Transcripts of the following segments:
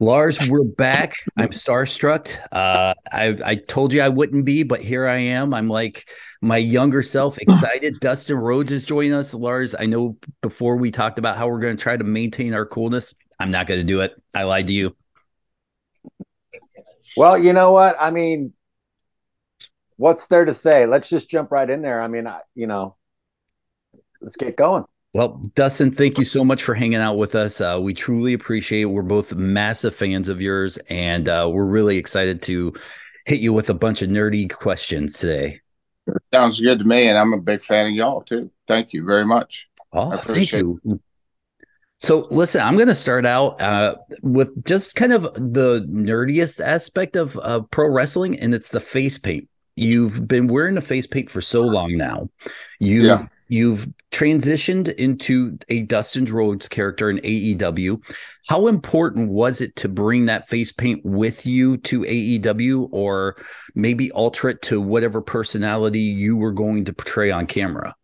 Lars, we're back. I'm starstruck. Uh, I, I told you I wouldn't be, but here I am. I'm like my younger self, excited. Dustin Rhodes is joining us. Lars, I know before we talked about how we're going to try to maintain our coolness. I'm not going to do it. I lied to you. Well, you know what? I mean, what's there to say? Let's just jump right in there. I mean, I, you know, let's get going. Well, Dustin, thank you so much for hanging out with us. Uh, we truly appreciate it. We're both massive fans of yours, and uh, we're really excited to hit you with a bunch of nerdy questions today. Sounds good to me, and I'm a big fan of y'all too. Thank you very much. Oh, thank you. It. So, listen, I'm going to start out uh, with just kind of the nerdiest aspect of uh, pro wrestling, and it's the face paint. You've been wearing the face paint for so long now. You've yeah. You've transitioned into a Dustin Rhodes character in AEW. How important was it to bring that face paint with you to AEW or maybe alter it to whatever personality you were going to portray on camera?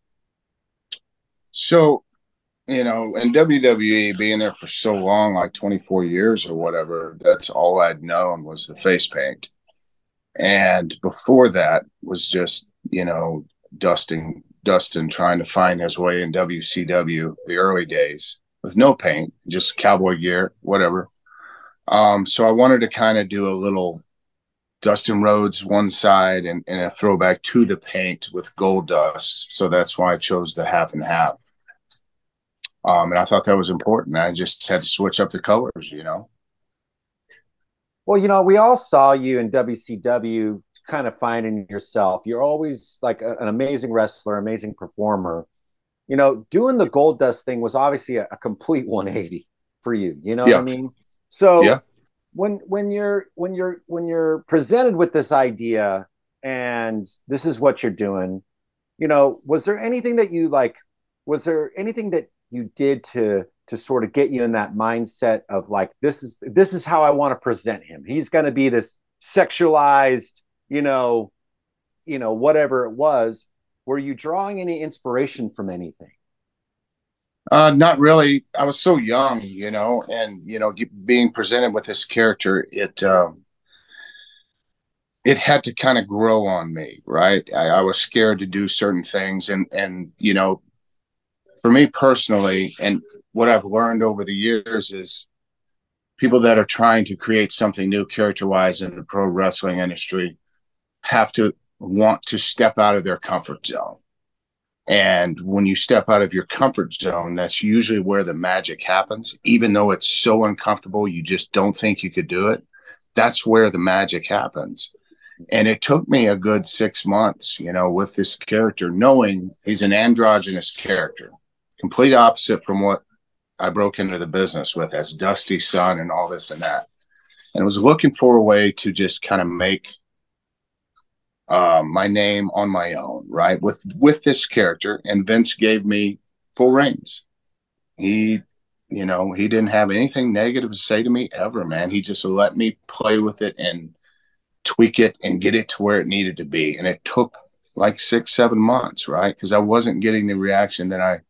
So, you know, in WWE, being there for so long, like 24 years or whatever, that's all I'd known was the face paint. And before that was just, you know, dusting Dustin trying to find his way in WCW the early days with no paint, just cowboy gear, whatever. Um, so I wanted to kind of do a little Dustin Rhodes one side and, and a throwback to the paint with Goldust. So that's why I chose the half and half. Um, and I thought that was important. I just had to switch up the colors, you know. Well, you know, we all saw you in WCW kind of finding yourself. You're always like a, an amazing wrestler, amazing performer. You know, doing the Goldust thing was obviously a, a complete 180 for you. You know yeah. what I mean? So yeah. when when you're when you're when you're presented with this idea and this is what you're doing, you know, was there anything that you like? Was there anything that you did to to sort of get you in that mindset of like this is this is how I want to present him. He's going to be this sexualized you know, you know, whatever it was, were you drawing any inspiration from anything? Uh, not really. I was so young, you know, and you know, being presented with this character, it um, it had to kind of grow on me, right? I, I was scared to do certain things, and and you know, for me personally, and what I've learned over the years is people that are trying to create something new character wise in the pro wrestling industry have to want to step out of their comfort zone. And when you step out of your comfort zone, that's usually where the magic happens. Even though it's so uncomfortable, you just don't think you could do it. That's where the magic happens. And it took me a good six months, you know, with this character, knowing he's an androgynous character, complete opposite from what I broke into the business with as Dusty Sun and all this and that. And I was looking for a way to just kind of make uh, my name on my own, right? With with this character, and Vince gave me full reins. He, you know, he didn't have anything negative to say to me ever, man. He just let me play with it and tweak it and get it to where it needed to be. And it took like six, seven months, right? Because I wasn't getting the reaction that I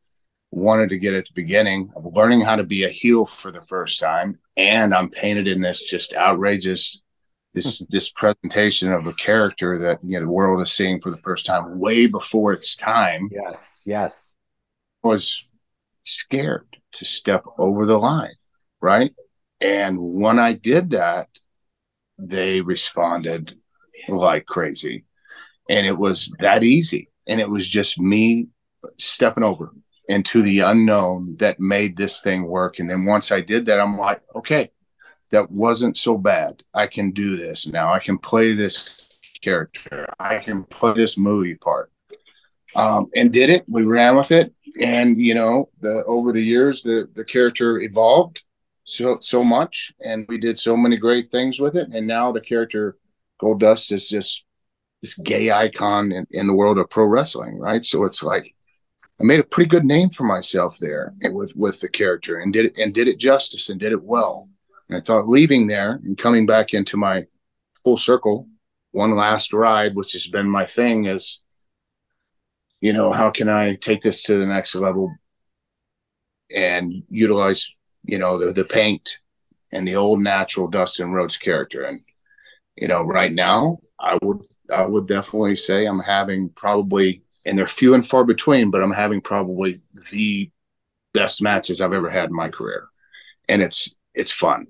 wanted to get at the beginning of learning how to be a heel for the first time. And I'm painted in this just outrageous this hmm. this presentation of a character that you know the world is seeing for the first time way before its time yes yes. was scared to step over the line right? And when i did that they responded like crazy. And it was that easy. And it was just me stepping over into the unknown that made this thing work. And then once i did that i'm like okay that wasn't so bad. I can do this now. I can play this character. I can play this movie part. Um, and did it. We ran with it, and you know, the over the years, the the character evolved so so much, and we did so many great things with it. And now the character Goldust is just this gay icon in, in the world of pro wrestling, right? So it's like I made a pretty good name for myself there with with the character, and did it and did it justice and did it well. And I thought leaving there and coming back into my full circle, one last ride, which has been my thing, is, you know, how can I take this to the next level and utilize, you know, the, the paint and the old natural Dustin Rhodes character. And you know, right now, I would I would definitely say I'm having probably, and they're few and far between, but I'm having probably the best matches I've ever had in my career, and it's it's fun.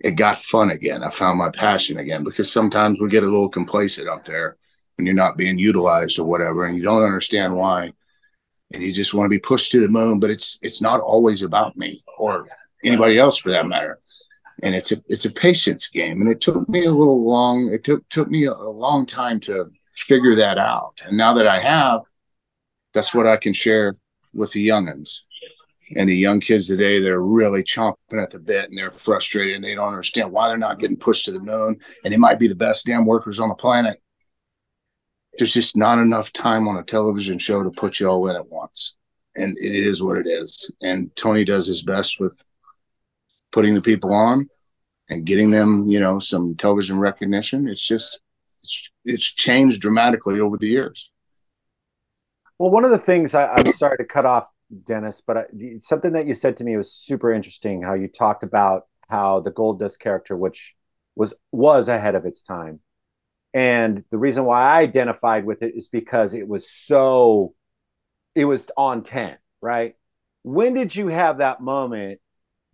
It got fun again. I found my passion again because sometimes we get a little complacent up there when you're not being utilized or whatever, and you don't understand why, and you just want to be pushed to the moon. But it's it's not always about me or anybody else for that matter and it's a it's a patience game and it took me a little long it took took me a, long time to figure that out and now that i have that's what i can share with the youngins and the young kids today they're really chomping at the bit and they're frustrated and they don't understand why they're not getting pushed to the moon and they might be the best damn workers on the planet there's just not enough time on a television show to put you all in at once and it is what it is and tony does his best with putting the people on and getting them, you know, some television recognition. It's just it's, it's changed dramatically over the years. Well, one of the things I, I'm sorry to cut off Dennis, but I, something that you said to me was super interesting. How you talked about how the gold Goldust character, which was was ahead of its time, and the reason why I identified with it is because it was so, it was on ten, right? When did you have that moment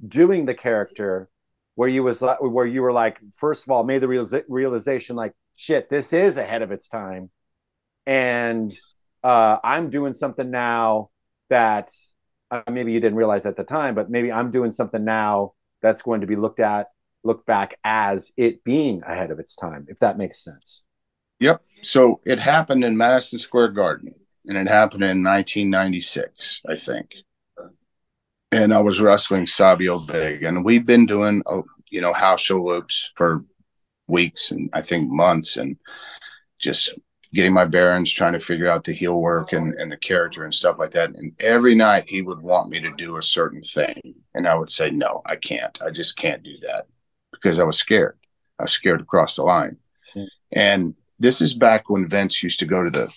doing the character where you was like, where you were like first of all made the real, realization like shit this is ahead of its time and uh, i'm doing something now that uh, maybe you didn't realize at the time but maybe i'm doing something now that's going to be looked at looked back as it being ahead of its time if that makes sense. Yep. So it happened in madison square garden and it happened in 1996 i think. And I was wrestling Savio Vega, and we've been doing uh, you know house show loops for weeks and I think months, and just getting my bearings, trying to figure out the heel work and, and the character and stuff like that. And every night he would want me to do a certain thing, and I would say, "No, I can't. I just can't do that," because I was scared. I was scared to cross the line. Mm-hmm. And this is back when Vince used to go to the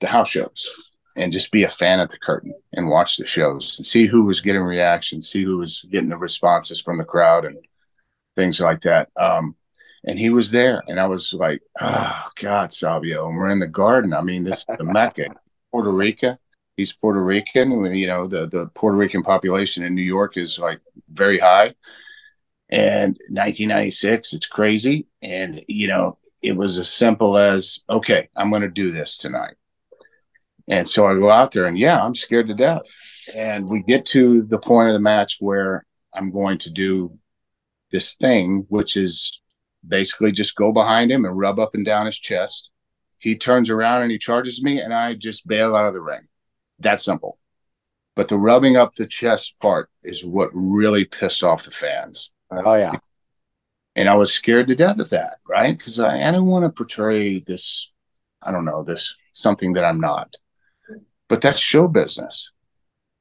the house shows and just be a fan at the curtain and watch the shows and see who was getting reactions, see who was getting the responses from the crowd and things like that. Um, and he was there, and I was like, "Oh God, Savio!" And we're in the garden. I mean, this is the Mecca, Puerto Rico. He's Puerto Rican. You know, the the Puerto Rican population in New York is like very high. And 1996, it's crazy. And you know, it was as simple as, "Okay, I'm going to do this tonight." And so I go out there and yeah, I'm scared to death. And we get to the point of the match where I'm going to do this thing, which is basically just go behind him and rub up and down his chest. He turns around and he charges me, and I just bail out of the ring. That simple. But the rubbing up the chest part is what really pissed off the fans. Oh, yeah. And I was scared to death of that, right? Because I, I don't want to portray this, I don't know, this something that I'm not but that's show business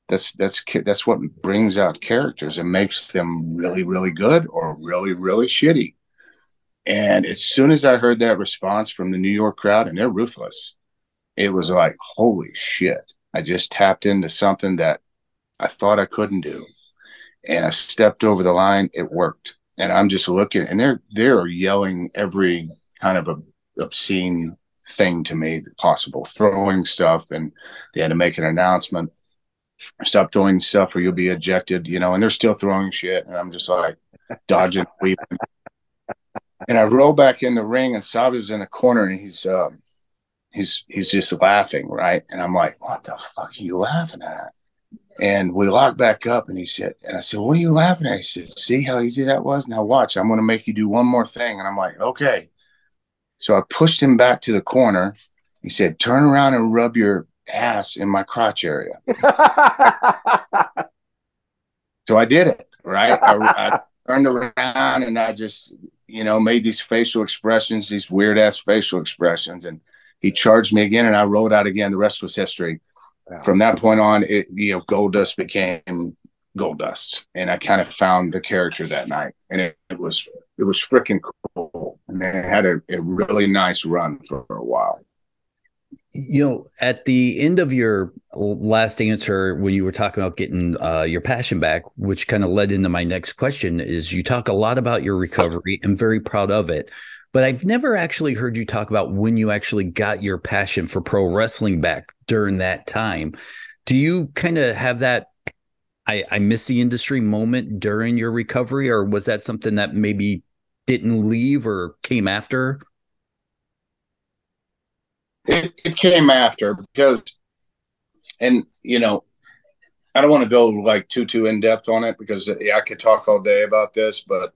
that's that's that's what brings out characters and makes them really really good or really really shitty and as soon as i heard that response from the new york crowd and they're ruthless it was like holy shit. I just tapped into something that i thought i couldn't do. And i stepped over the line. It worked. And i'm just looking and they're they're yelling every kind of a obscene thing to me possible throwing stuff. And they had to make an announcement. Stop doing stuff or you'll be ejected you know and they're still throwing shit. And i'm just like dodging weeping and i roll back in the ring and Savio's in the corner and he's um he's he's just laughing right and i'm like what the fuck are you laughing at and we lock back up and he said and i said what are you laughing at he said see how easy that was now watch i'm going to make you do one more thing and i'm like okay so I pushed him back to the corner. He said, Turn around and rub your ass in my crotch area. so I did it, right? I, I, turned around and I just, you know, made these facial expressions, these weird ass facial expressions. And he charged me again and I rolled out again. The rest was history. From that point on, it, you know, Goldust became Goldust. And I kind of found the character that night. And it, it was, it was freaking cool and they had a, a really nice run for a while. You know, at the end of your last answer, when you were talking about getting uh, your passion back, which kind of led into my next question, is you talk a lot about your recovery. I'm very proud of it. But I've never actually heard you talk about when you actually got your passion for pro wrestling back during that time. Do you kind of have that I, I miss the industry moment during your recovery, or was that something that maybe didn't leave or came after? It, it came after because, and you know, I don't want to go like too too in depth on it because yeah, I could talk all day about this, but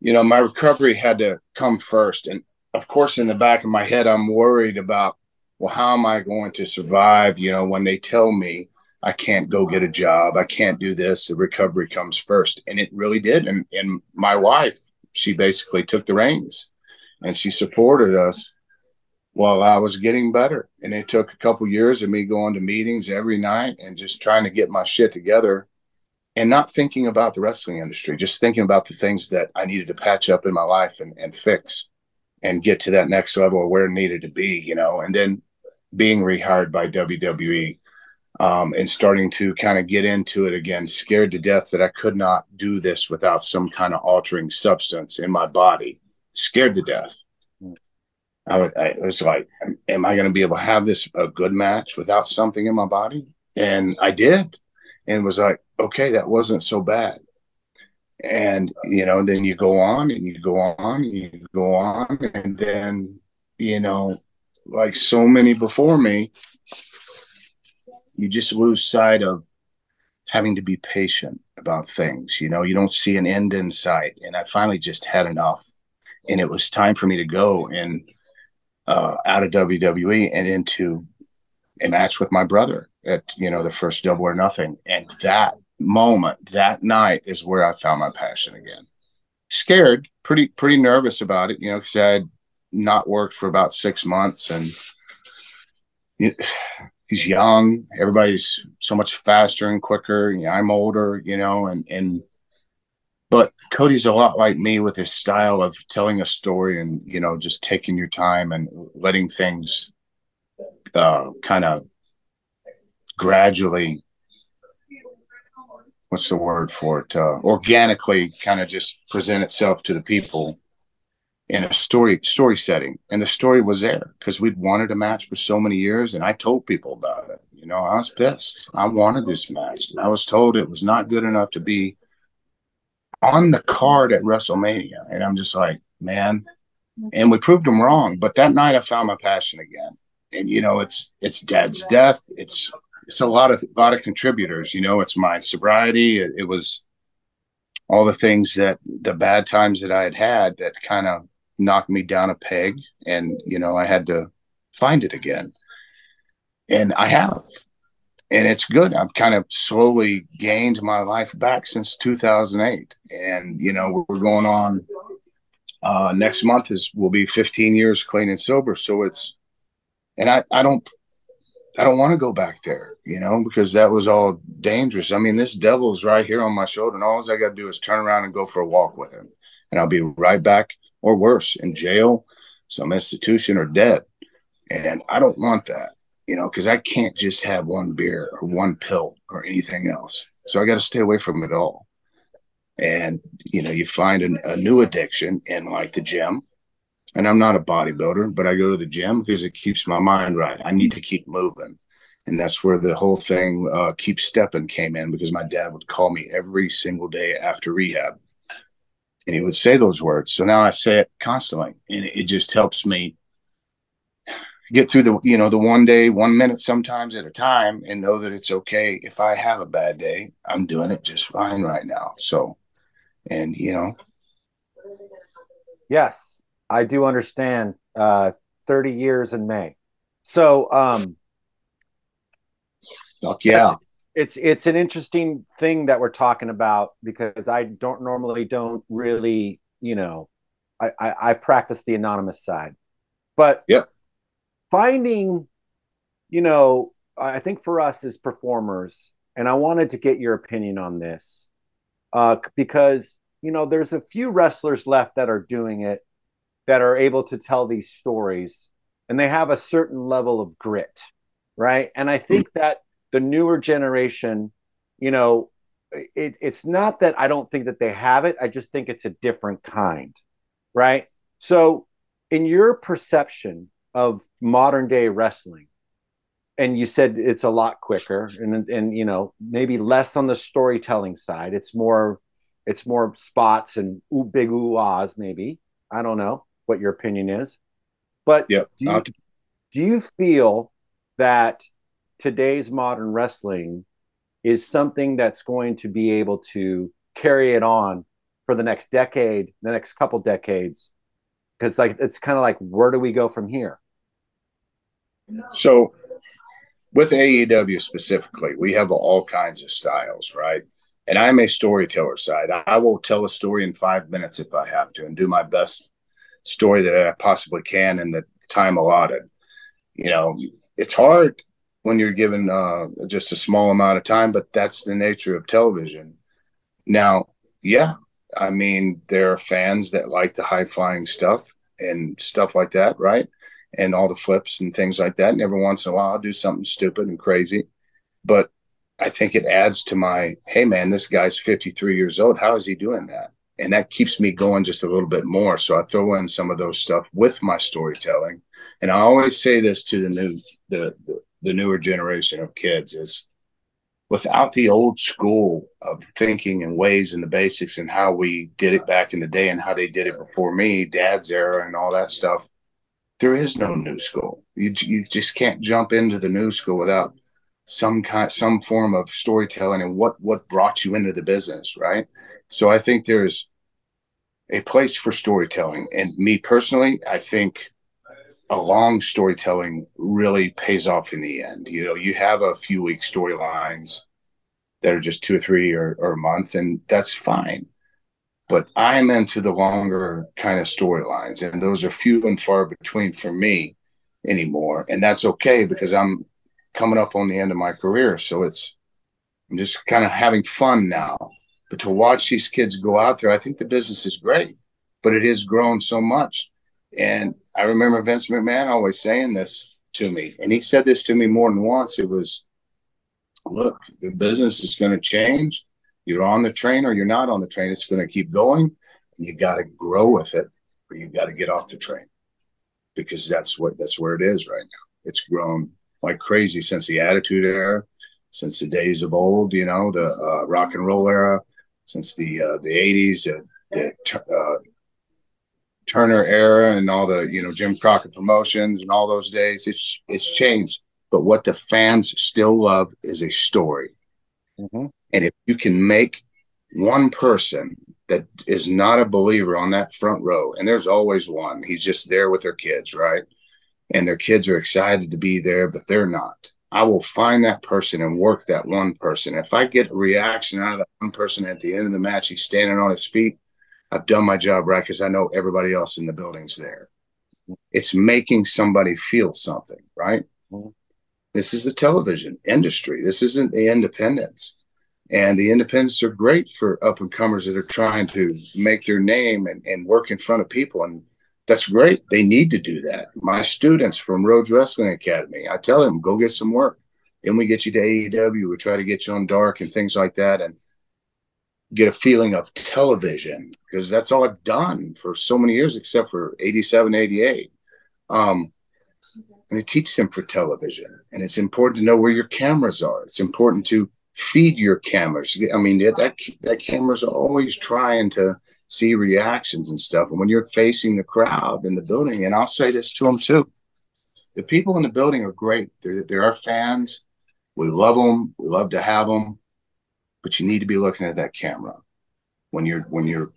you know, my recovery had to come first, and of course, in the back of my head, I'm worried about well, how am I going to survive? You know, when they tell me I can't go get a job, I can't do this, the recovery comes first, and it really did. And and my wife, she basically took the reins, and she supported us while I was getting better. And it took a couple years of me going to meetings every night and just trying to get my shit together and not thinking about the wrestling industry, just thinking about the things that I needed to patch up in my life and, and fix and get to that next level of where it needed to be, you know, and then being rehired by WWE um, and starting to kind of get into it again, scared to death that I could not do this without some kind of altering substance in my body, scared to death. I was, was like, am I going to be able to have this a good match without something in my body? And I did, and was like, okay, that wasn't so bad. And you know, then you go on and you go on and you go on, and then you know, like so many before me, you just lose sight of having to be patient about things. You know, you don't see an end in sight. And I finally just had enough, and it was time for me to go. And uh, out of WWE and into a match with my brother at you know the first double or nothing. And that moment that night is where i found my passion again. Scared pretty pretty nervous about it you know because i had not worked for about six months and he's young. Everybody's so much faster and quicker. You know, i'm older you know and and but Cody's a lot like me with his style of telling a story and you know just taking your time and letting things uh, kind of gradually what's the word for it uh, organically kind of just present itself to the people in a story story setting. And the story was there because we'd wanted a match for so many years and i told people about it. You know i was pissed. I wanted this match. And i was told it was not good enough to be on the card at WrestleMania. And I'm just like, man. And we proved them wrong. But that night I found my passion again. And you know, it's it's dad's death. It's it's a lot of a lot of contributors. You know, it's my sobriety. It, it was all the things that the bad times that I had had that kind of knocked me down a peg. And, you know, I had to find it again. And I have and it's good. I've kind of slowly gained my life back since 2008, and you know we're going on. Uh, next month is will be 15 years clean and sober, so it's, and I I don't I don't want to go back there, you know, because that was all dangerous. I mean, this devil's right here on my shoulder, and all I got to do is turn around and go for a walk with him, and I'll be right back, or worse, in jail, some institution, or dead. And I don't want that you know, because I can't just have one beer or one pill or anything else. So I got to stay away from it all. And, you know, you find an, a new addiction in like the gym. And I'm not a bodybuilder, but I go to the gym because it keeps my mind right. I need to keep moving. And that's where the whole thing, uh, Keep Stepping, came in because my dad would call me every single day after rehab. And he would say those words. So now I say it constantly. And it just helps me get through the you know the one day one minute sometimes at a time and know that it's okay. If i have a bad day i'm doing it just fine right now. So and you know. Yes i do understand uh 30 years in may. So um Fuck yeah. it's it's an interesting thing that we're talking about because i don't normally don't really you know i i, I practice the anonymous side. But yeah finding, you know, I think for us as performers, and I wanted to get your opinion on this uh, because, you know, there's a few wrestlers left that are doing it that are able to tell these stories and they have a certain level of grit, right? And I think that the newer generation, you know, it, it's not that I don't think that they have it. I just think it's a different kind, right? So, in your perception of modern day wrestling, and you said it's a lot quicker, and and you know maybe less on the storytelling side. It's more, it's more spots and ooh, big ooh ahs. Maybe I don't know what your opinion is, but yeah, do you, do you feel that today's modern wrestling is something that's going to be able to carry it on for the next decade, the next couple decades. Because like it's kind of like where do we go from here? So with AEW specifically, we have all kinds of styles, right? And I'm a storyteller side. I will tell a story in five minutes if I have to and do my best story that I possibly can in the time allotted. You know, it's hard when you're given uh, just a small amount of time, but that's the nature of television. Now, yeah, I mean, there are fans that like the high flying stuff and stuff like that, right? And all the flips and things like that. And every once in a while, I'll do something stupid and crazy. But I think it adds to my, hey, man, this guy's 53 years old. How is he doing that? And that keeps me going just a little bit more. So I throw in some of those stuff with my storytelling. And I always say this to the new, the, the the newer generation of kids is without the old school of thinking and ways and the basics and how we did it back in the day and how they did it before me, dad's era and all that stuff, there is no new school. You, you just can't jump into the new school without some kind, some form of storytelling and what, what brought you into the business. Right. So I think there's a place for storytelling. And me personally, I think a long storytelling really pays off in the end. You know, you have a few week storylines that are just two or three or, or a month, and that's fine. But I'm into the longer kind of storylines, and those are few and far between for me anymore. And that's okay because I'm coming up on the end of my career. So it's, I'm just kind of having fun now. But to watch these kids go out there, I think the business is great, but it has grown so much. And I remember Vince McMahon always saying this to me, and he said this to me more than once. It was, look, the business is going to change. You're on the train or you're not on the train. It's going to keep going, and you got to grow with it, or you got to get off the train because that's what that's where it is right now. It's grown like crazy since the Attitude Era, since the days of old. You know, the uh, rock and roll era, since the uh, the '80s, uh, the Turner era and all the you know Jim Crockett promotions and all those days. It's it's changed, but what the fans still love is a story. Mm-hmm. And if you can make one person that is not a believer on that front row, and there's always one, he's just there with their kids, right? And their kids are excited to be there, but they're not. I will find that person and work that one person. If I get a reaction out of that one person at the end of the match, he's standing on his feet I've done my job right because I know everybody else in the building's there. It's making somebody feel something, right? Mm-hmm. This is the television industry. This isn't the independents. And the independents are great for up and comers that are trying to make their name and, and work in front of people. And that's great. They need to do that. My students from Rhodes Wrestling Academy, I tell them, go get some work. Then we get you to AEW. We try to get you on dark and things like that. And get a feeling of television because that's all I've done for so many years, except for 87, 88. Um, and I teach them for television. And it's important to know where your cameras are. It's important to feed your cameras. I mean, that, that camera's always trying to see reactions and stuff. And when you're facing the crowd in the building, and I'll say this to them too, the people in the building are great. They're, they're our fans. We love them. We love to have them but you need to be looking at that camera when you're when you're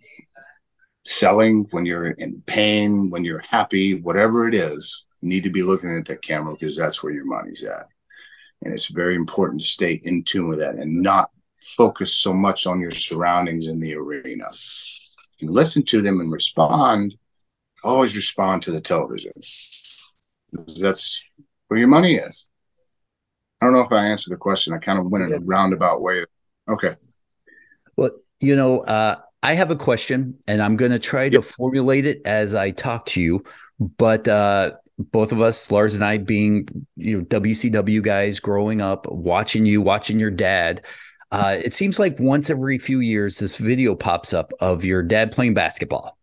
selling, when you're in pain, when you're happy, whatever it is, you need to be looking at that camera because that's where your money's at. And it's very important to stay in tune with that and not focus so much on your surroundings in the arena. You listen to them and respond. Always respond to the television. That's where your money is. I don't know if I answered the question. I kind of went in a roundabout way. Okay. Well, you know, uh, I have a question and I'm going to try to formulate it as I talk to you. But uh, both of us, Lars and I, being you know WCW guys, growing up, watching you, watching your dad. Uh, it seems like once every few years, this video pops up of your dad playing basketball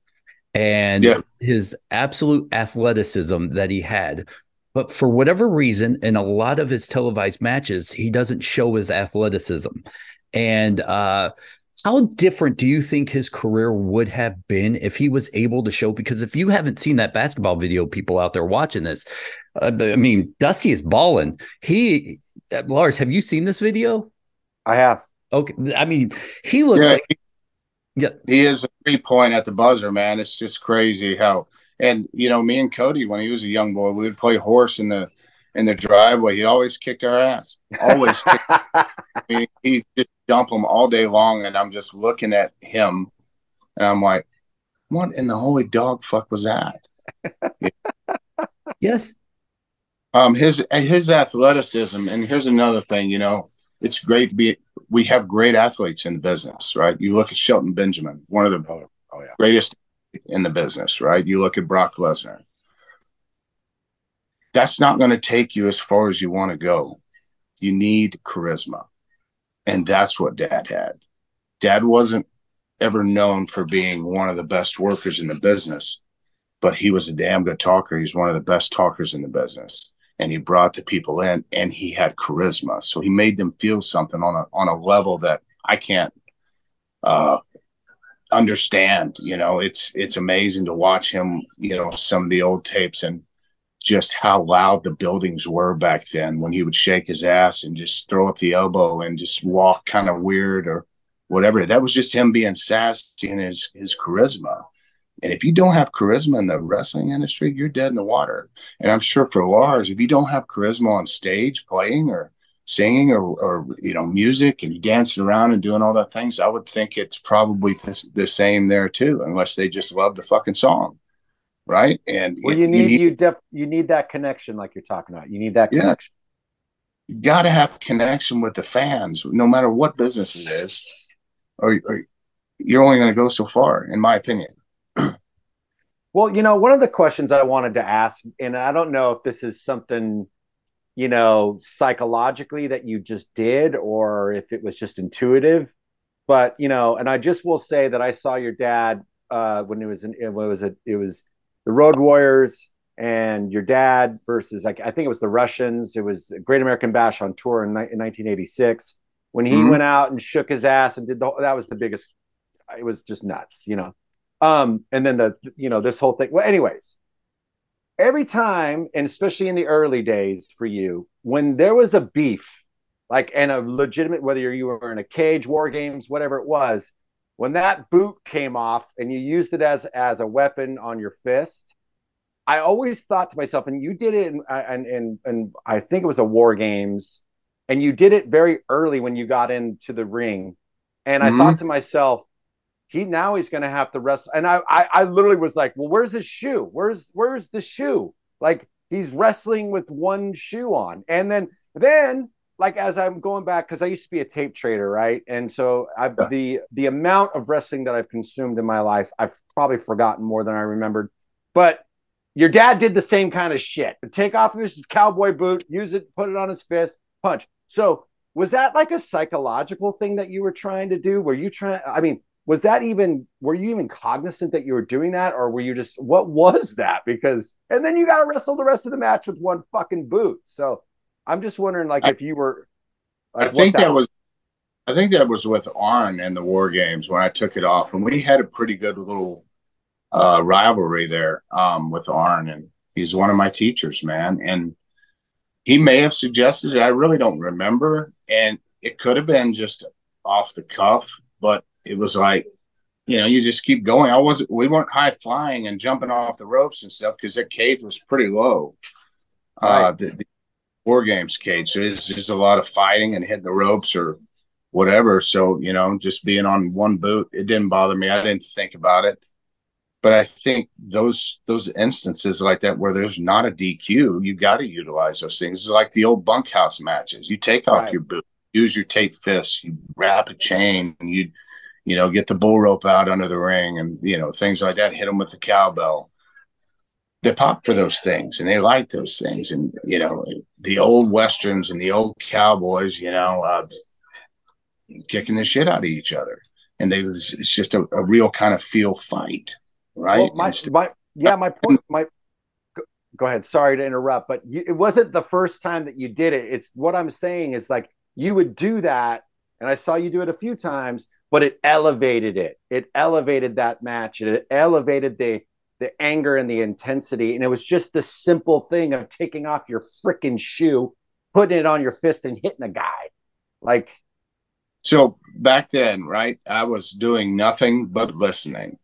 and yeah. his absolute athleticism that he had. But for whatever reason, in a lot of his televised matches, he doesn't show his athleticism. And uh, how different do you think his career would have been if he was able to show? Because if you haven't seen that basketball video, people out there watching this, uh, I mean, Dusty is balling. He, uh, Lars, have you seen this video? I have. Okay, I mean, he looks yeah, like yeah, he is a three point at the buzzer, man. It's just crazy how. And you know, me and Cody, when he was a young boy, we would play horse in the in the driveway. He always kicked our ass. Always. he, he just dump him all day long, and I'm just looking at him, and I'm like, "What in the holy dog fuck was that?" yes. Um, his his athleticism, and here's another thing. You know, it's great to be we have great athletes in the business, right? You look at Shelton Benjamin, one of the oh, oh, yeah. greatest in the business, right? You look at Brock Lesnar. That's not going to take you as far as you want to go. You need charisma. And that's what dad had. Dad wasn't ever known for being one of the best workers in the business, but he was a damn good talker. He's one of the best talkers in the business and he brought the people in and he had charisma so he made them feel something on a on a level that i can't uh understand you know it's it's amazing to watch him you know some of the old tapes and just how loud the buildings were back then when he would shake his ass and just throw up the elbow and just walk kind of weird or whatever. That was just him being sassy and his his charisma. And if you don't have charisma in the wrestling industry, you're dead in the water. And I'm sure for Lars, if you don't have charisma on stage playing or singing or, or you know music and dancing around and doing all that things, I would think it's probably th- the same there too, unless they just love the fucking song, right? And well, you need you, need, you, def- you need that connection, like you're talking about. You need that connection. Yeah. You got to have connection with the fans, no matter what business it is, or, or you're only going to go so far, in my opinion. well, you know, one of the questions I wanted to ask, and I don't know if this is something, you know, psychologically that you just did or if it was just intuitive, but you know, and I just will say that I saw your dad uh, when it was in, it was a, it was the Road Warriors and your dad versus like I think it was the Russians. It was Great American Bash on tour in, in 1986 when he mm-hmm. went out and shook his ass and did the that was the biggest. It was just nuts, you know. Um, and then the you know this whole thing. Well, anyways, every time, and especially in the early days for you, when there was a beef, like and a legitimate, whether you were in a cage, war games, whatever it was, when that boot came off and you used it as as a weapon on your fist, I always thought to myself, and you did it, and and and I think it was a war games, and you did it very early when you got into the ring, and mm-hmm. I thought to myself, he now he's going to have to wrestle. And I, I, I literally was like, well, where's his shoe? Where's, where's the shoe? Like he's wrestling with one shoe on. And then, then like as I'm going back, because I used to be a tape trader, right? And so I've yeah. the the amount of wrestling that I've consumed in my life, I've probably forgotten more than I remembered. But your dad did the same kind of shit. Take off his cowboy boot, use it, put it on his fist, punch. So was that like a psychological thing that you were trying to do? Were you trying? I mean, was that even were you even cognizant that you were doing that or were you just what was that because and then you got to wrestle the rest of the match with one fucking boot so i'm just wondering like I, if you were like, i think that, that was i think that was with arn and the war games when i took it off and we had a pretty good little uh, rivalry there um, with arn and he's one of my teachers man and he may have suggested it i really don't remember and it could have been just off the cuff but it was like, you know, you just keep going. I wasn't, we weren't high flying and jumping off the ropes and stuff because that cage was pretty low. Uh, right. Uh, the, the, war games cage. So it's just a lot of fighting and hitting the ropes or whatever. So, you know, just being on one boot, it didn't bother me. I didn't think about it. But I think those those instances like that where there's not a DQ, you got to utilize those things. It's like the old bunkhouse matches. You take off right. your boot, use your tape fists, you wrap a chain, and you you know, get the bull rope out under the ring and, you know, things like that, hit them with the cowbell. They pop for those things and they like those things. And, you know, the old Westerns and the old cowboys, you know, uh, kicking the shit out of each other. And they, it's just a, a real kind of feel fight, right? Well, my, my, yeah, my point, my, go ahead. Sorry to interrupt, but you, it wasn't the first time that you did it. It's what I'm saying is like you would do that, and I saw you do it a few times, but it elevated it. It elevated that match. It elevated the the anger and the intensity. And it was just the simple thing of taking off your freaking shoe, putting it on your fist, and hitting a guy. Like, so back then, right? I was doing nothing but listening.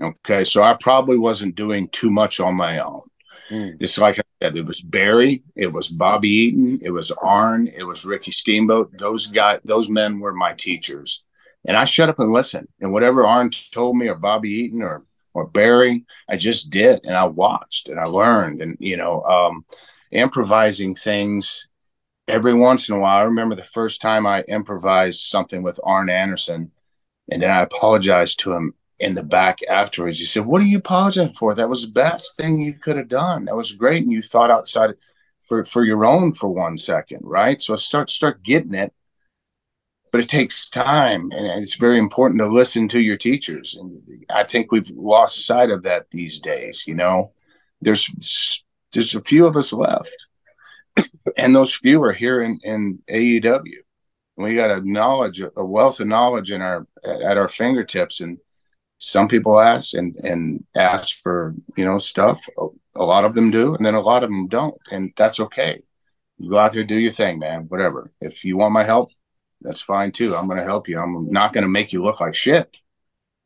Okay. So I probably wasn't doing too much on my own. Mm. It's like I said, it was Barry, it was Bobby Eaton, it was Arn, it was Ricky Steamboat. Those guys, those men were my teachers. And I shut up and listened. And whatever Arn told me, or Bobby Eaton, or or Barry. I just did, and I watched and I learned, and you know, um, improvising things every once in a while. I remember the first time I improvised something with Arn Anderson, and then I apologized to him in the back afterwards. He said, "What are you apologizing for? That was the best thing you could have done. That was great, and you thought outside." For, for your own for one second, right? So I start start getting it, but it takes time and it's very important to listen to your teachers. And i think we've lost sight of that these days you know? There's there's a few of us left and those few are here in in aew we got a knowledge a wealth of knowledge in our at our fingertips and some people ask and and ask for you know stuff. A, lot of them do and then a lot of them don't and that's okay. You go out there do your thing man whatever. If you want my help that's fine too. I'm going to help you. I'm not going to make you look like shit.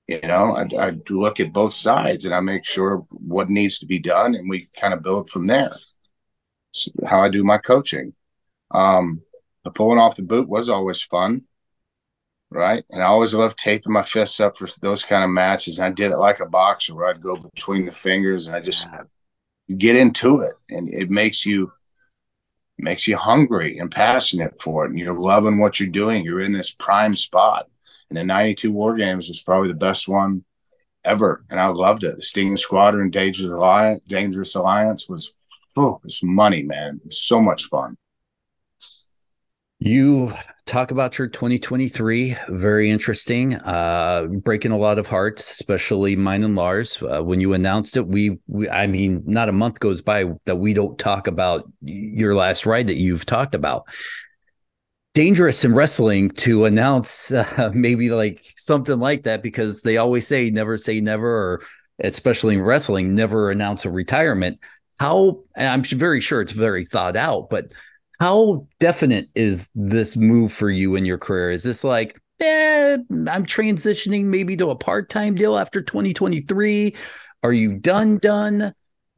You know, I, I look at both sides and I make sure what needs to be done, and we kind of build from there. It's how I do my coaching. Um, the pulling off the boot was always fun, right? And I always loved taping my fists up for those kind of matches. And I did it like a boxer, where I'd go between the fingers and I just get into it, and it makes you makes you hungry and passionate for it. And you're loving what you're doing. You're in this prime spot. And the 92 War Games was probably the best one ever. And I loved it. The Sting's Squadron, Dangerous Alliance, Dangerous Alliance was, oh, it was money, man. It was so much fun. You talk about your 2023 very interesting uh breaking a lot of hearts especially mine and lars. Uh, when you announced it we, we i mean not a month goes by that we don't talk about your last ride that you've talked about. Dangerous in wrestling to announce uh, maybe like something like that because they always say never say never or especially in wrestling never announce a retirement. How i'm very sure it's very thought out but how definite is this move for you in your career? Is this like, eh, I'm transitioning maybe to a part time deal after 2023? Are you done? Done?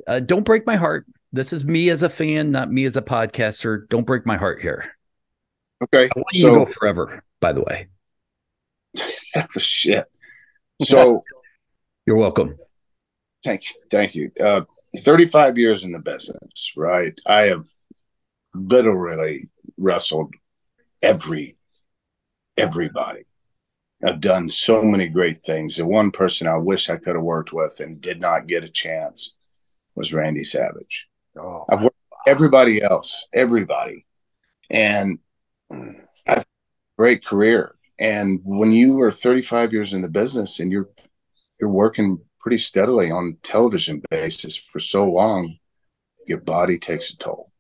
Uh, don't break my heart. This is me as a fan, not me as a podcaster. Don't break my heart here. Okay. I want so, you to go forever, by the way. Shit. So you're welcome. Thank you. Thank you. Uh, 35 years in the business, right? I have literally wrestled every everybody. I've done so many great things. The one person I wish I could have worked with and did not get a chance was Randy Savage. Oh. I've worked everybody else, everybody, and I've great career. And when you are 35 years in the business and you're you're working pretty steadily on television basis for so long, your body takes a toll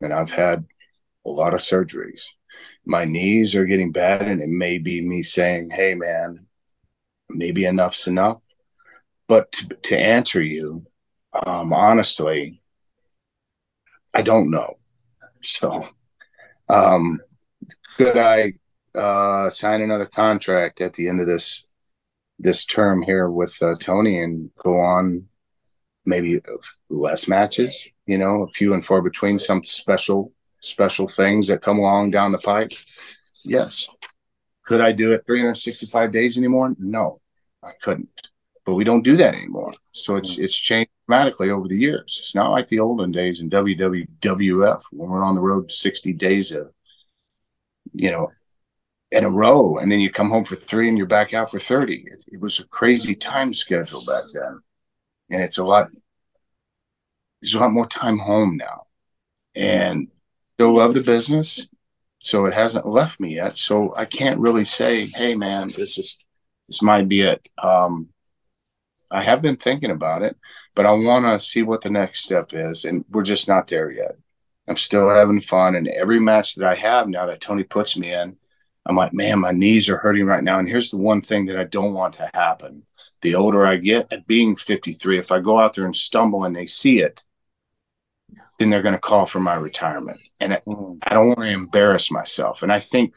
and I've had a lot of surgeries. My knees are getting bad, and it may be me saying, "Hey, man, maybe enough's enough." But to, to answer you, um, honestly, I don't know. So, um, could I uh, sign another contract at the end of this this term here with uh, Tony and go on maybe less matches, you know, a few and far between, some special, special things that come along down the pike. Yes. Could I do it 365 days anymore? No, I couldn't. But we don't do that anymore. So it's mm. it's changed dramatically over the years. It's not like the olden days in WWF when we're on the road 60 days of, you know, in a row, and then you come home for three and you're back out for 30. It, it was a crazy time schedule back then and it's a lot there's a lot more time home now, and still love the business. So it hasn't left me yet. So I can't really say, "Hey, man, this is this might be it." Um, I have been thinking about it, but I want to see what the next step is, and we're just not there yet. I'm still having fun, and every match that I have now that Tony puts me in, I'm like, man, my knees are hurting right now. And here's the one thing that I don't want to happen. The older I get at being 53, if I go out there and stumble and they see it, then they're going to call for my retirement. And I, mm. I don't want to embarrass myself. And I think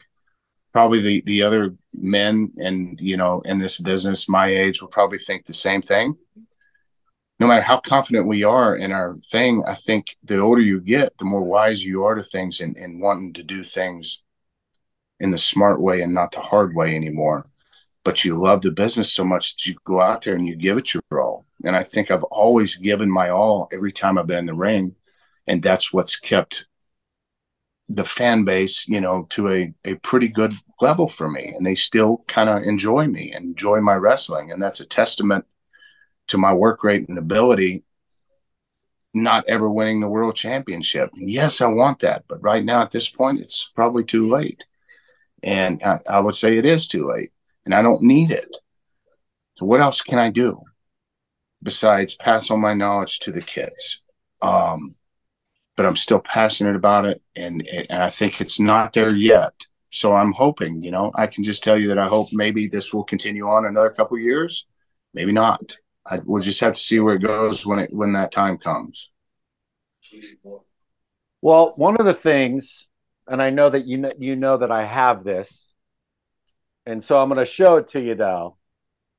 probably the, the other men and, you know, in this business, my age will probably think the same thing. No matter how confident we are in our thing, I think the older you get, the more wise you are to things and, and wanting to do things in the smart way and not the hard way anymore. But you love the business so much that you go out there and you give it your all. And I think I've always given my all every time I've been in the ring. And that's what's kept the fan base, you know, to a, a pretty good level for me. And they still kind of enjoy me and enjoy my wrestling. And that's a testament to my work rate and ability not ever winning the world championship. And yes, I want that, but right now at this point, it's probably too late. And I, I would say it is too late and I don't need it. So what else can I do besides pass on my knowledge to the kids? Um, but I'm still passionate about it, and, and I think it's not there yet. So I'm hoping, you know, I can just tell you that I hope maybe this will continue on another couple years, maybe not. I, we'll just have to see where it goes when it when that time comes. Well, one of the things and I know that you know, you know that I have this, and so I'm going to show it to you though.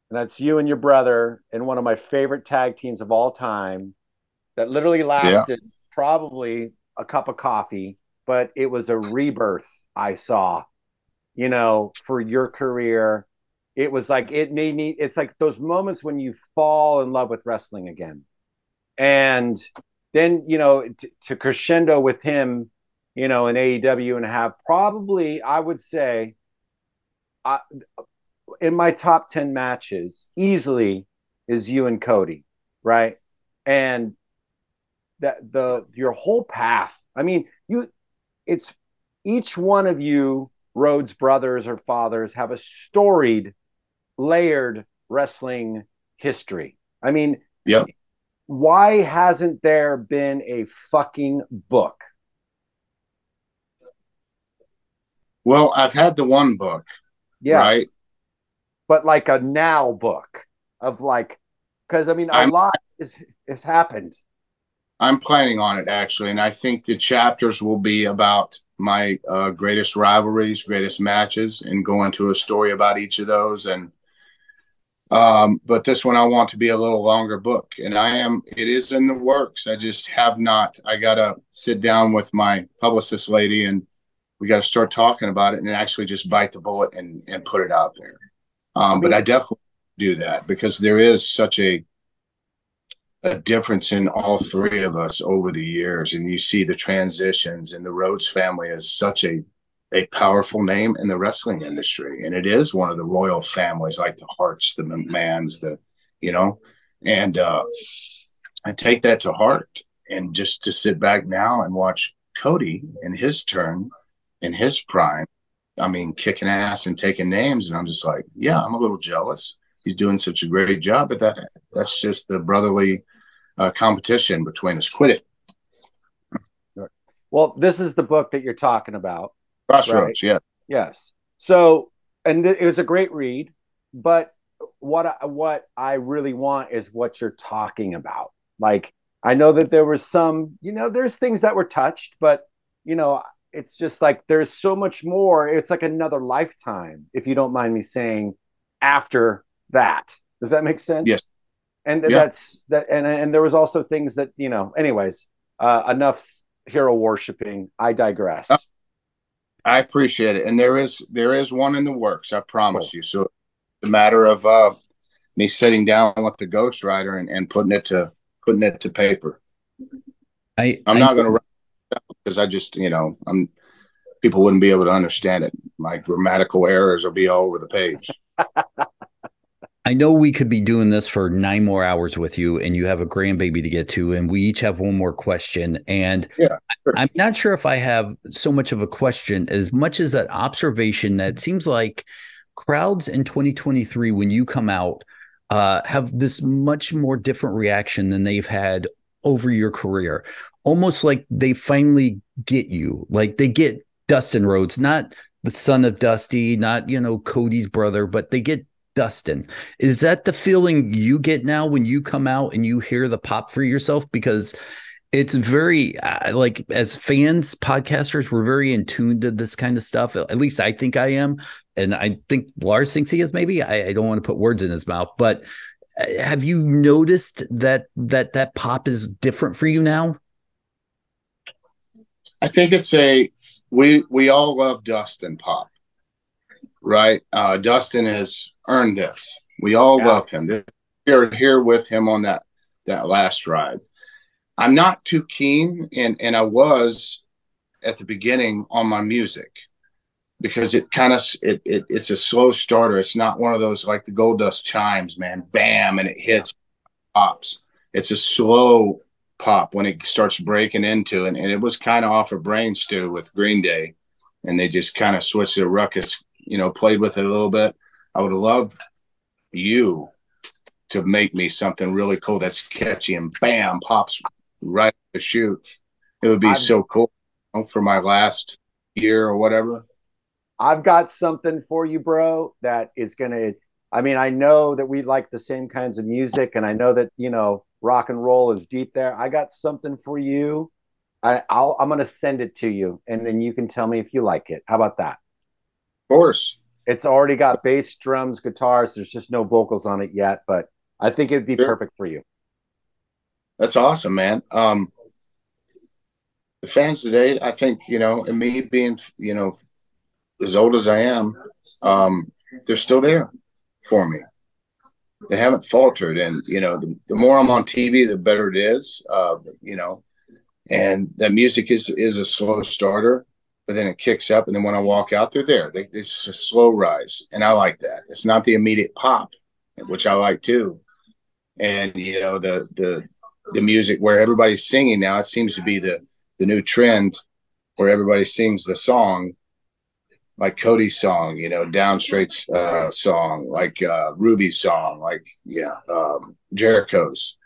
And that's you and your brother in one of my favorite tag teams of all time, that literally lasted yeah. Probably a cup of coffee, but it was a rebirth I saw, you know, for your career. It was like it made me. It's like those moments when you fall in love with wrestling again, and then you know t- to crescendo with him you know, in AEW and have probably, I would say, uh, in my top 10 matches, easily is you and Cody, right? And that the your whole path. I mean, you it's each one of you Rhodes brothers or fathers have a storied, layered wrestling history. I mean, yeah. Why hasn't there been a fucking book Well, I've had the one book. Yes. Right. But like a now book of like, because I mean, a I'm, lot is has happened. I'm planning on it actually, and I think the chapters will be about my uh, greatest rivalries, greatest matches, and go into a story about each of those. And um, but this one I want to be a little longer book, and I am. It is in the works. I just have not. I gotta sit down with my publicist lady and we got to start talking about it and actually just bite the bullet and and put it out there. Um, but I definitely do that because there is such a a difference in all three of us over the years, and you see the transitions. And the Rhodes family is such a a powerful name in the wrestling industry, and it is one of the royal families, like the Hearts, the McMahons, the you know, and uh, I take that to heart. And just to sit back now and watch Cody in his turn in his prime. I mean, kicking ass and taking names, and I'm just like, yeah, I'm a little jealous. He's doing such a great job, but that that's just the brotherly uh, competition between us. Quit it. Well, this is the book that you're talking about. Crossroads, right? yeah. Yes. So, and th- it was a great read, but what I, what I really want is what you're talking about. Like, I know that there was some, you know, there's things that were touched, but you know, it's just like there's so much more. It's like another lifetime, if you don't mind me saying, after that. Does that make sense? Yes. And yeah. that's that and and there was also things that, you know, anyways, uh enough hero worshiping. I digress. Uh, I appreciate it. And there is there is one in the works, I promise cool. you. So the matter of uh me sitting down with the ghostwriter and, and putting it to putting it to paper. I I'm I, not gonna because I just, you know, I'm people wouldn't be able to understand it. My grammatical errors will be all over the page. I know we could be doing this for nine more hours with you, and you have a grandbaby to get to, and we each have one more question. And yeah, sure. I'm not sure if I have so much of a question as much as an observation that seems like crowds in 2023, when you come out, uh, have this much more different reaction than they've had over your career. Almost like they finally get you, like they get Dustin Rhodes, not the son of Dusty, not you know Cody's brother, but they get Dustin. Is that the feeling you get now when you come out and you hear the pop for yourself? Because it's very uh, like as fans, podcasters, we're very in tune to this kind of stuff. At least I think I am, and I think Lars thinks he is. Maybe I, I don't want to put words in his mouth, but uh, have you noticed that that that pop is different for you now? I think it's a we we all love Dustin pop, right? Uh, Dustin has earned this. We all yeah. love him. We're here with him on that that last ride. I'm not too keen, and and I was at the beginning on my music because it kind of it, it it's a slow starter. It's not one of those like the Goldust chimes, man, bam, and it hits pops. It's a slow pop when it starts breaking into, and, and it was kind of off of Brain Stew with Green Day, and they just kind of switched the ruckus, you know, played with it a little bit. I would love you to make me something really cool that's catchy and bam pops right the shoot. It would be I've, so cool for my last year or whatever. I've got something for you, bro, that is gonna I mean, I know that we like the same kinds of music, and I know that you know rock and roll is deep there. I got something for you. I, I'll, I'm going to send it to you, and then you can tell me if you like it. How about that? Of course. It's already got bass, drums, guitars. There's just no vocals on it yet, but I think it'd be sure. perfect for you. That's awesome, man. Um, the fans today, I think, you know, and me being, you know, as old as I am, um, they're still there for me they haven't faltered. And you know, the, the more I'm on TV, the better it is. Uh, you know, and that music is is a slow starter, but then it kicks up, and then when I walk out, they're there. They, it's a slow rise, and I like that. It's not the immediate pop, which I like too. And you know, the the the music where everybody's singing now, it seems to be the the new trend where everybody sings the song like Cody's song, you know, Down Straight's uh, song, like uh, Ruby's song, like yeah, um, Jericho's,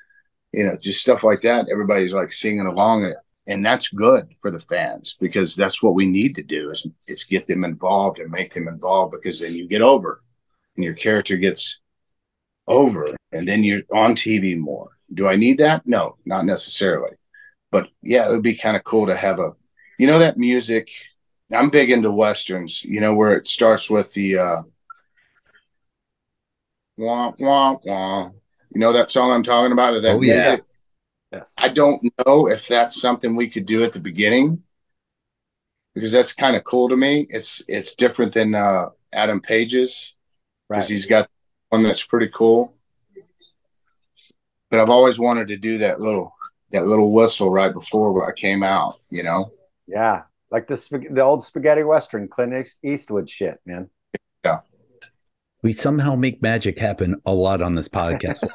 you know, just stuff like that. Everybody's like singing along it, and that's good for the fans because that's what we need to do is is get them involved and make them involved because then you get over, and your character gets over, and then you're on TV more. Do I need that? No, not necessarily, but yeah, it would be kind of cool to have a, you know, that music I'm big into westerns. You know where it starts with the uh, wah wah wah. You know that song I'm talking about? Or that oh, music? yeah. Yes. I don't know if that's something we could do at the beginning because that's kind of cool to me. It's it's different than uh, Adam Page's because right. he's got one that's pretty cool. But I've always wanted to do that little that little whistle right before I came out. You know. Yeah, like the the old spaghetti western Clint Eastwood shit, man. Yeah. We somehow make magic happen a lot on this podcast.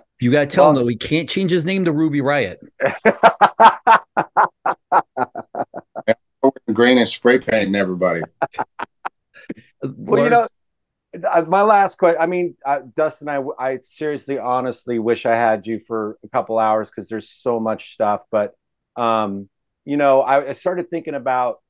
you got to tell well, him that he can't change his name to Ruby Riott. Grain and spray painting everybody. well, you know, uh, my last question. I mean, uh, Dustin, I, I seriously, honestly wish I had you for a couple hours because there's so much stuff. But um, you know, I, I started thinking about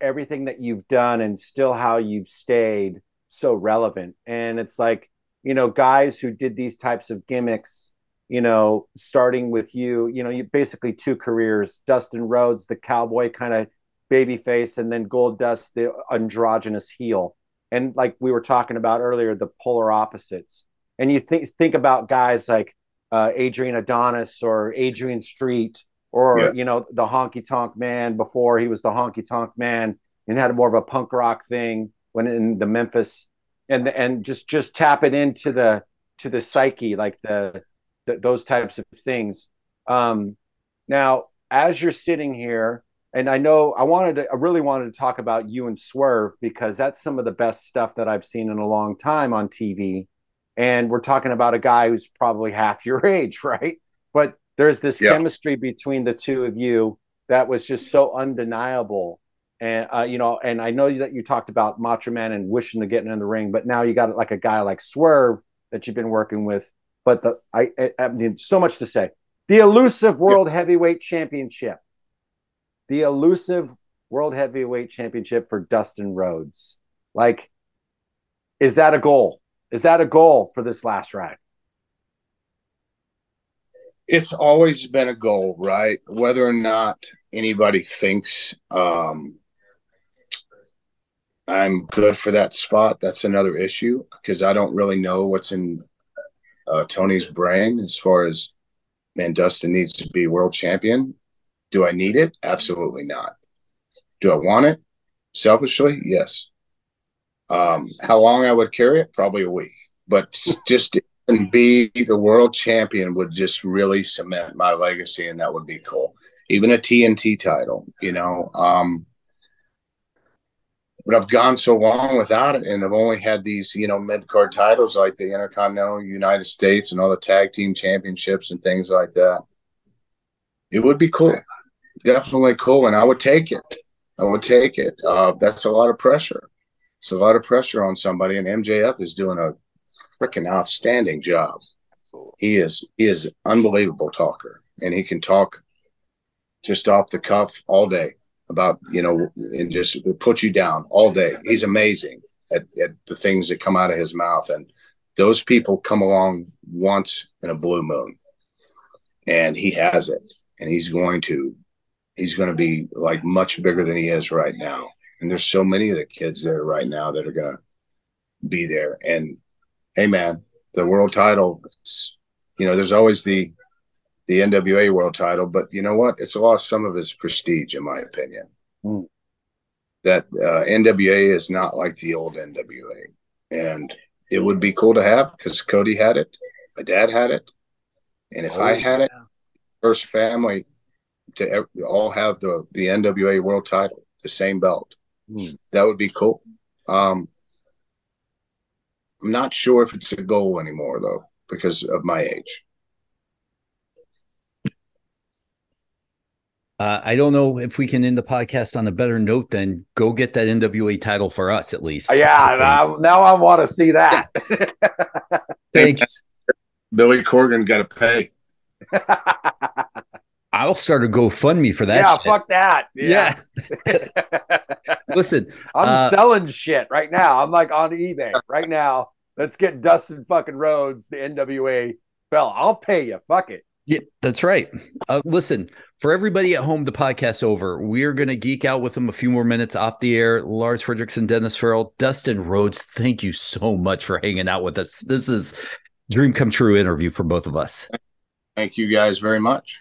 everything that you've done and still how you've stayed so relevant. And it's like, you know, guys who did these types of gimmicks, you know, starting with you, you know, you basically two careers, Dustin Rhodes, the cowboy kind of baby face, and then Goldust, the androgynous heel. And like we were talking about earlier, the polar opposites. And you think think about guys like uh, Adrian Adonis or Adrian Street or yeah. you know the honky tonk man before he was the honky tonk man and had more of a punk rock thing when in the Memphis and and just just tap it into the to the psyche like the, the those types of things um now as you're sitting here and I know I wanted to I really wanted to talk about you and Swerve because that's some of the best stuff that I've seen in a long time on TV And we're talking about a guy who's probably half your age, right? But there's this Yeah. chemistry between the two of you that was just so undeniable. And uh, you know, and I know that you talked about Macho Man and wishing to get in the ring, but now you got like a guy like Swerve that you've been working with. But the I I, mean, so much to say. The elusive World Heavyweight Championship. The elusive World Heavyweight Championship for Dustin Rhodes. Like, is that a goal? Is that a goal for this last ride? it's always been a goal, right? Whether or not anybody thinks um, I'm good for that spot, that's another issue because I don't really know what's in uh, Tony's brain as far as, man, Dustin needs to be world champion. Do I need it? Absolutely not. Do I want it? Selfishly, yes. Um, how long I would carry it? Probably a week. But just and be the world champion would just really cement my legacy and that would be cool even a tnt title you know um but i've gone so long without it and i've only had these you know mid-card titles like the intercontinental united states and all the tag team championships and things like that. It would be cool. Definitely cool and i would take it. I would take it. Uh that's a lot of pressure. It's a lot of pressure on somebody and mjf is doing a freaking outstanding job. He is he is unbelievable talker, and he can talk just off the cuff all day about you know and just put you down all day. He's amazing at, at the things that come out of his mouth, and those people come along once in a blue moon, and he has it, and he's going to he's going to be like much bigger than he is right now. And there's so many of the kids there right now that are going to be there, and hey man, the world title, you know, there's always the the NWA world title, but you know what? It's lost some of its prestige, in my opinion. Mm. That uh, NWA is not like the old NWA, and it would be cool to have because Cody had it, my dad had it, and if Oh, I had it, first family to ev- all have the the NWA world title, the same belt, Mm. that would be cool. Um, I'm not sure if it's a goal anymore though, because of my age. Uh, I don't know if we can end the podcast on a better note than go get that NWA title for us at least. Yeah, now, now I want to see that. Thanks. Billy Corgan got to pay. I'll start a GoFundMe for that. yeah, shit. fuck that. Yeah. Listen, I'm Uh, selling shit right now. I'm like on eBay right now. Let's get Dustin fucking Rhodes, the NWA belt. I'll pay you. Fuck it. Yeah, that's right. Uh, listen, for everybody at home, the podcast over. We're going to geek out with them a few more minutes off the air. Lars Frederiksen, Dennis Farrell, Dustin Rhodes, thank you so much for hanging out with us. This is dream come true interview for both of us. Thank you guys very much.